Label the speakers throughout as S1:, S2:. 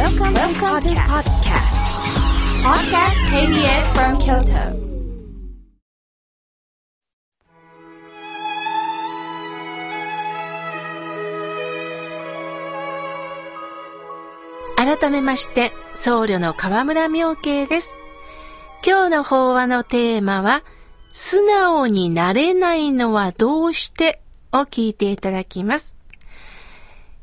S1: Welcome, Welcome to podcast. Podcast KBS from Kyoto.
S2: 改めまして、僧侶の河村明慶です。今日の法話のテーマは、素直になれないのはどうして？を聞いていただきます。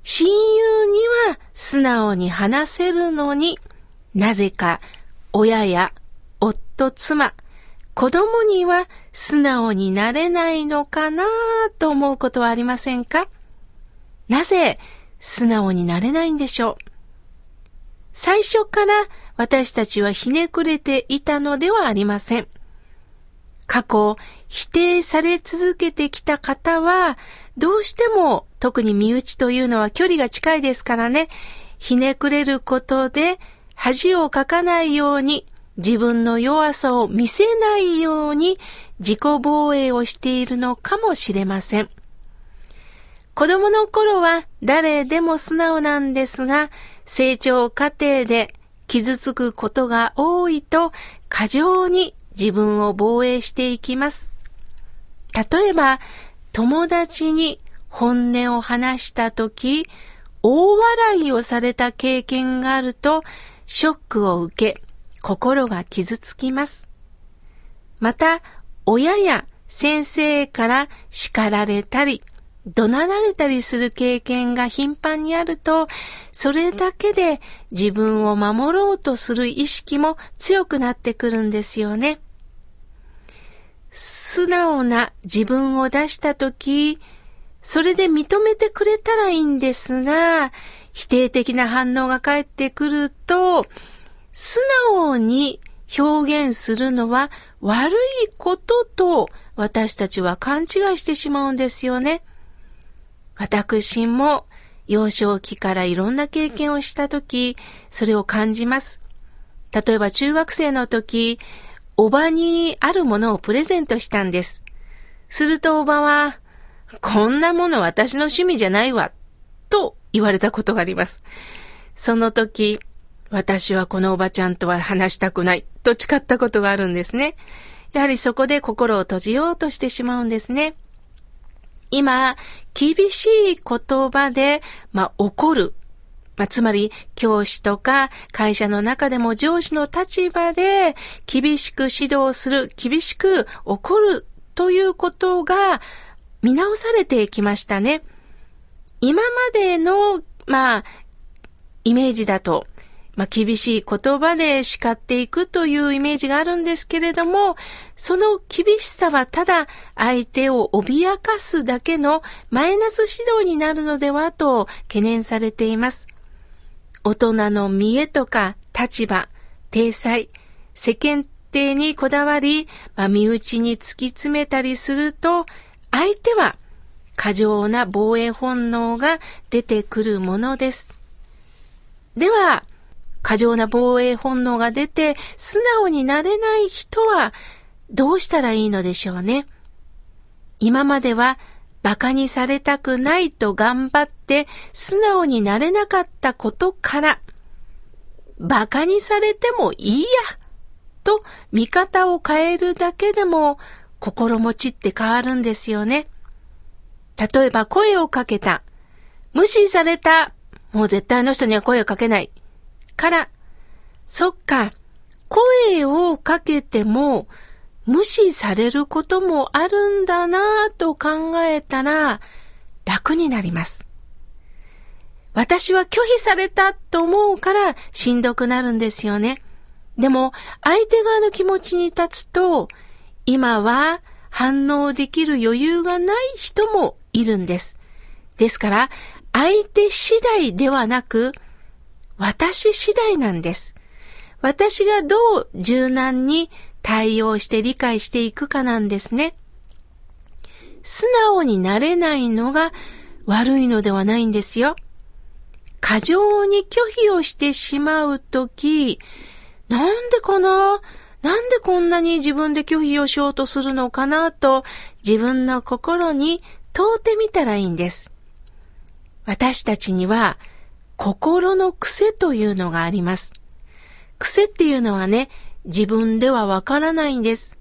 S2: 親友には素直に話せるのになぜか親や夫、妻、子供には素直になれないのかなと思うことはありませんか？なぜ素直になれないんでしょう？最初から私たちはひねくれていたのではありません。過去、否定され続けてきた方は、どうしても特に身内というのは距離が近いですからね、ひねくれることで恥をかかないように、自分の弱さを見せないように自己防衛をしているのかもしれません。子供の頃は誰でも素直なんですが、成長過程で傷つくことが多いと過剰に自分を防衛していきます。例えば、友達に本音を話したとき、大笑いをされた経験があると、ショックを受け、心が傷つきます。また、親や先生から叱られたり、怒鳴られたりする経験が頻繁にあると、それだけで自分を守ろうとする意識も強くなってくるんですよね。素直な自分を出したとき、それで認めてくれたらいいんですが、否定的な反応が返ってくると、素直に表現するのは悪いことと私たちは勘違いしてしまうんですよね。私も幼少期からいろんな経験をしたとき、それを感じます。例えば中学生の時、おばにあるものをプレゼントしたんです。するとおばは、こんなもの私の趣味じゃないわ、と言われたことがあります。その時、私はこのおばちゃんとは話したくない、と誓ったことがあるんですね。やはりそこで心を閉じようとしてしまうんですね。今、厳しい言葉で、まあ、怒る。まあ、つまり、教師とか会社の中でも上司の立場で厳しく指導する、厳しく怒るということが見直されてきましたね。今までの、まあ、イメージだと、まあ、厳しい言葉で叱っていくというイメージがあるんですけれども、その厳しさはただ相手を脅かすだけのマイナス指導になるのではと懸念されています。大人の見栄とか立場、体裁、世間体にこだわり、まあ、身内に突き詰めたりすると、相手は過剰な防衛本能が出てくるものです。では、過剰な防衛本能が出て素直になれない人はどうしたらいいのでしょうね。今までは馬鹿にされたくないと頑張って素直になれなかったことから、馬鹿にされてもいいや、と見方を変えるだけでも心持ちって変わるんですよね。例えば声をかけた。無視された。もう絶対あの人には声をかけない。から、そっか、声をかけても無視されることもあるんだなぁと考えたら楽になります。私は拒否されたと思うからしんどくなるんですよね。でも相手側の気持ちに立つと今は反応できる余裕がない人もいるんです。ですから相手次第ではなく私次第なんです。私がどう柔軟に対応して理解していくかなんですね。素直になれないのが悪いのではないんですよ。過剰に拒否をしてしまうとき、なんでかな？なんでこんなに自分で拒否をしようとするのかなと自分の心に問うてみたらいいんです。私たちには心の癖というのがあります。癖っていうのはね、自分ではわからないんです。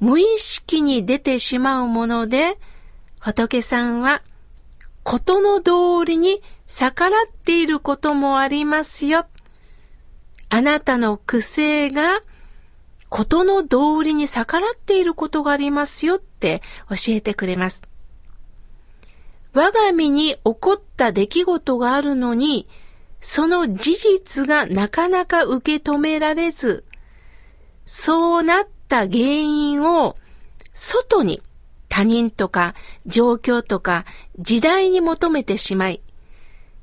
S2: 無意識に出てしまうもので、仏さんは、ことの通りに逆らっていることもありますよ。あなたの癖が、ことの通りに逆らっていることがありますよって教えてくれます。我が身に起こった出来事があるのに、その事実がなかなか受け止められず、そうなった原因を外に他人とか状況とか時代に求めてしまい、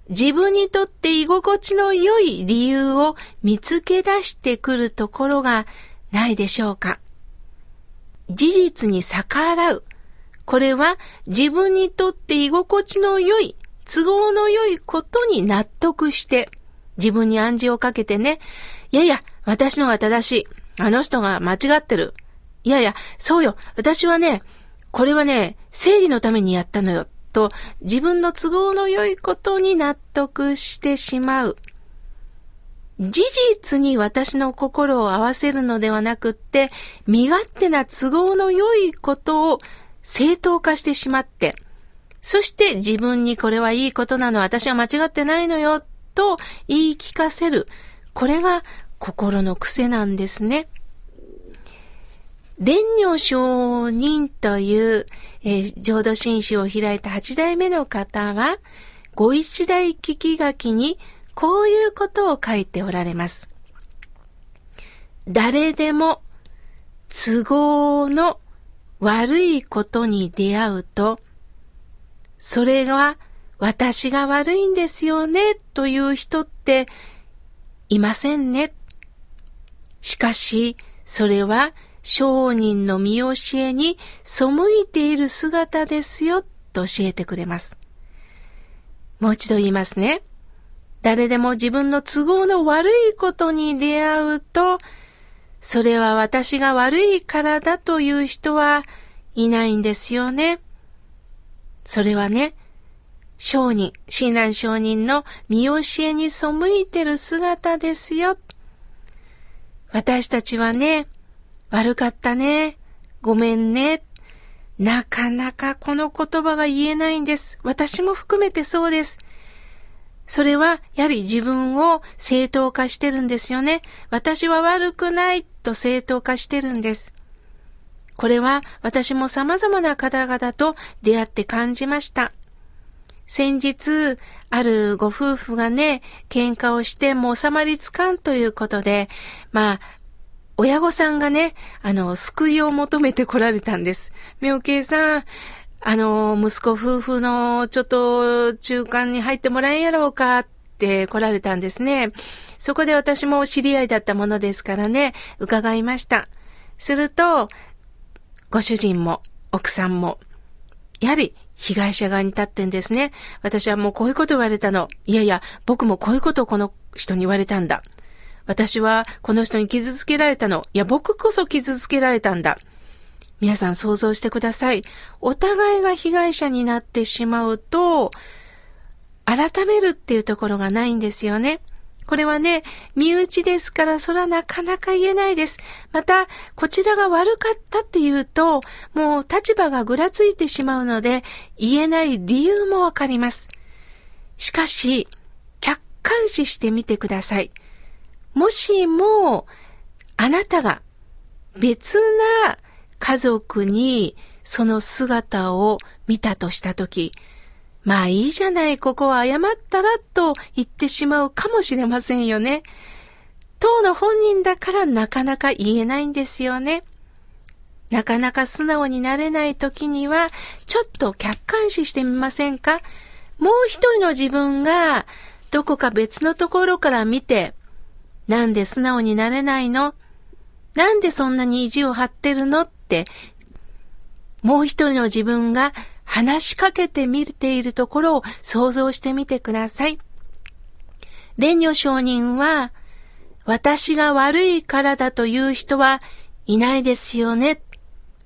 S2: 自分にとって居心地の良い理由を見つけ出してくるところがないでしょうか。事実に逆らう。これは自分にとって居心地の良い、都合の良いことに納得して、自分に暗示をかけてね、いやいや、私のが正しい。あの人が間違ってる。いやいや、そうよ。私はね、これはね、正義のためにやったのよ。と、自分の都合の良いことに納得してしまう。事実に私の心を合わせるのではなくって、身勝手な都合の良いことを正当化してしまって、そして自分にこれはいいことなの、私は間違ってないのよ、と言い聞かせる。これが心の癖なんですね。蓮如上人という、えー、浄土真宗を開いた八代目の方は、ご一代聞き書きにこういうことを書いておられます。誰でも都合の悪いことに出会うと、それが私が悪いんですよねという人っていませんね。しかし、それは商人の見教えに背いている姿ですよ、と教えてくれます。もう一度言いますね。誰でも自分の都合の悪いことに出会うと、それは私が悪いからだという人はいないんですよね。それはね、商人、親鸞商人の見教えに背いてる姿ですよ。私たちはね、悪かったね。ごめんね。なかなかこの言葉が言えないんです。私も含めてそうです。それは、やはり自分を正当化してるんですよね。私は悪くないと正当化してるんです。これは私も様々な方々と出会って感じました。先日、あるご夫婦がね、喧嘩をしても収まりつかんということで、まあ、親御さんがね、あの、救いを求めて来られたんです。妙慶さん、あの、息子夫婦のちょっと中間に入ってもらえんやろうかって来られたんですね。そこで私も知り合いだったものですからね、伺いました。すると、ご主人も奥さんも、やはり被害者側に立ってんですね。私はもうこういうこと言われたの。いやいや、僕もこういうことをこの人に言われたんだ。私はこの人に傷つけられたの。いや、僕こそ傷つけられたんだ。皆さん想像してください。お互いが被害者になってしまうと、改めるっていうところがないんですよね。これはね、身内ですから、それはなかなか言えないです。また、こちらが悪かったっていうと、もう立場がぐらついてしまうので、言えない理由もわかります。しかし、客観視してみてください。もしも、あなたが別な家族にその姿を見たとしたとき、まあいいじゃない、ここは謝ったらと言ってしまうかもしれませんよね。当の本人だからなかなか言えないんですよね。なかなか素直になれない時には、ちょっと客観視してみませんか？もう一人の自分が、どこか別のところから見て、なんで素直になれないの？なんでそんなに意地を張ってるの？って、もう一人の自分が話しかけてみているところを想像してみてください。蓮如上人は、私が悪いからだという人はいないですよね。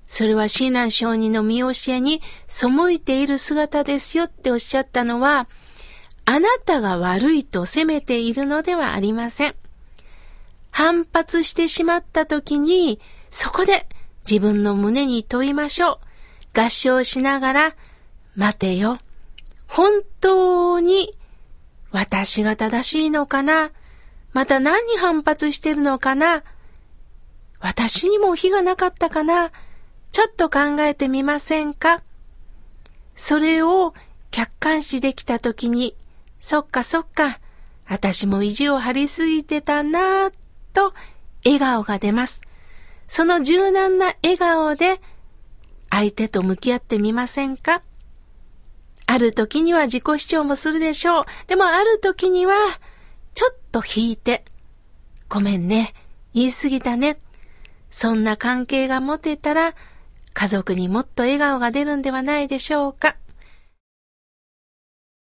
S2: それは親鸞上人の見教えに背いている姿ですよっておっしゃったのは、あなたが悪いと責めているのではありません。反発してしまった時に、そこで自分の胸に問いましょう。合唱しながら、待てよ。本当に私が正しいのかな？また何に反発してるのかな？私にも非がなかったかな？ちょっと考えてみませんか？それを客観視できたときに、そっかそっか、私も意地を張りすぎてたなぁと笑顔が出ます。その柔軟な笑顔で相手と向き合ってみませんか？ある時には自己主張もするでしょう。でもある時には、ちょっと引いて、ごめんね、言い過ぎたね。そんな関係が持てたら、家族にもっと笑顔が出るんではないでしょうか。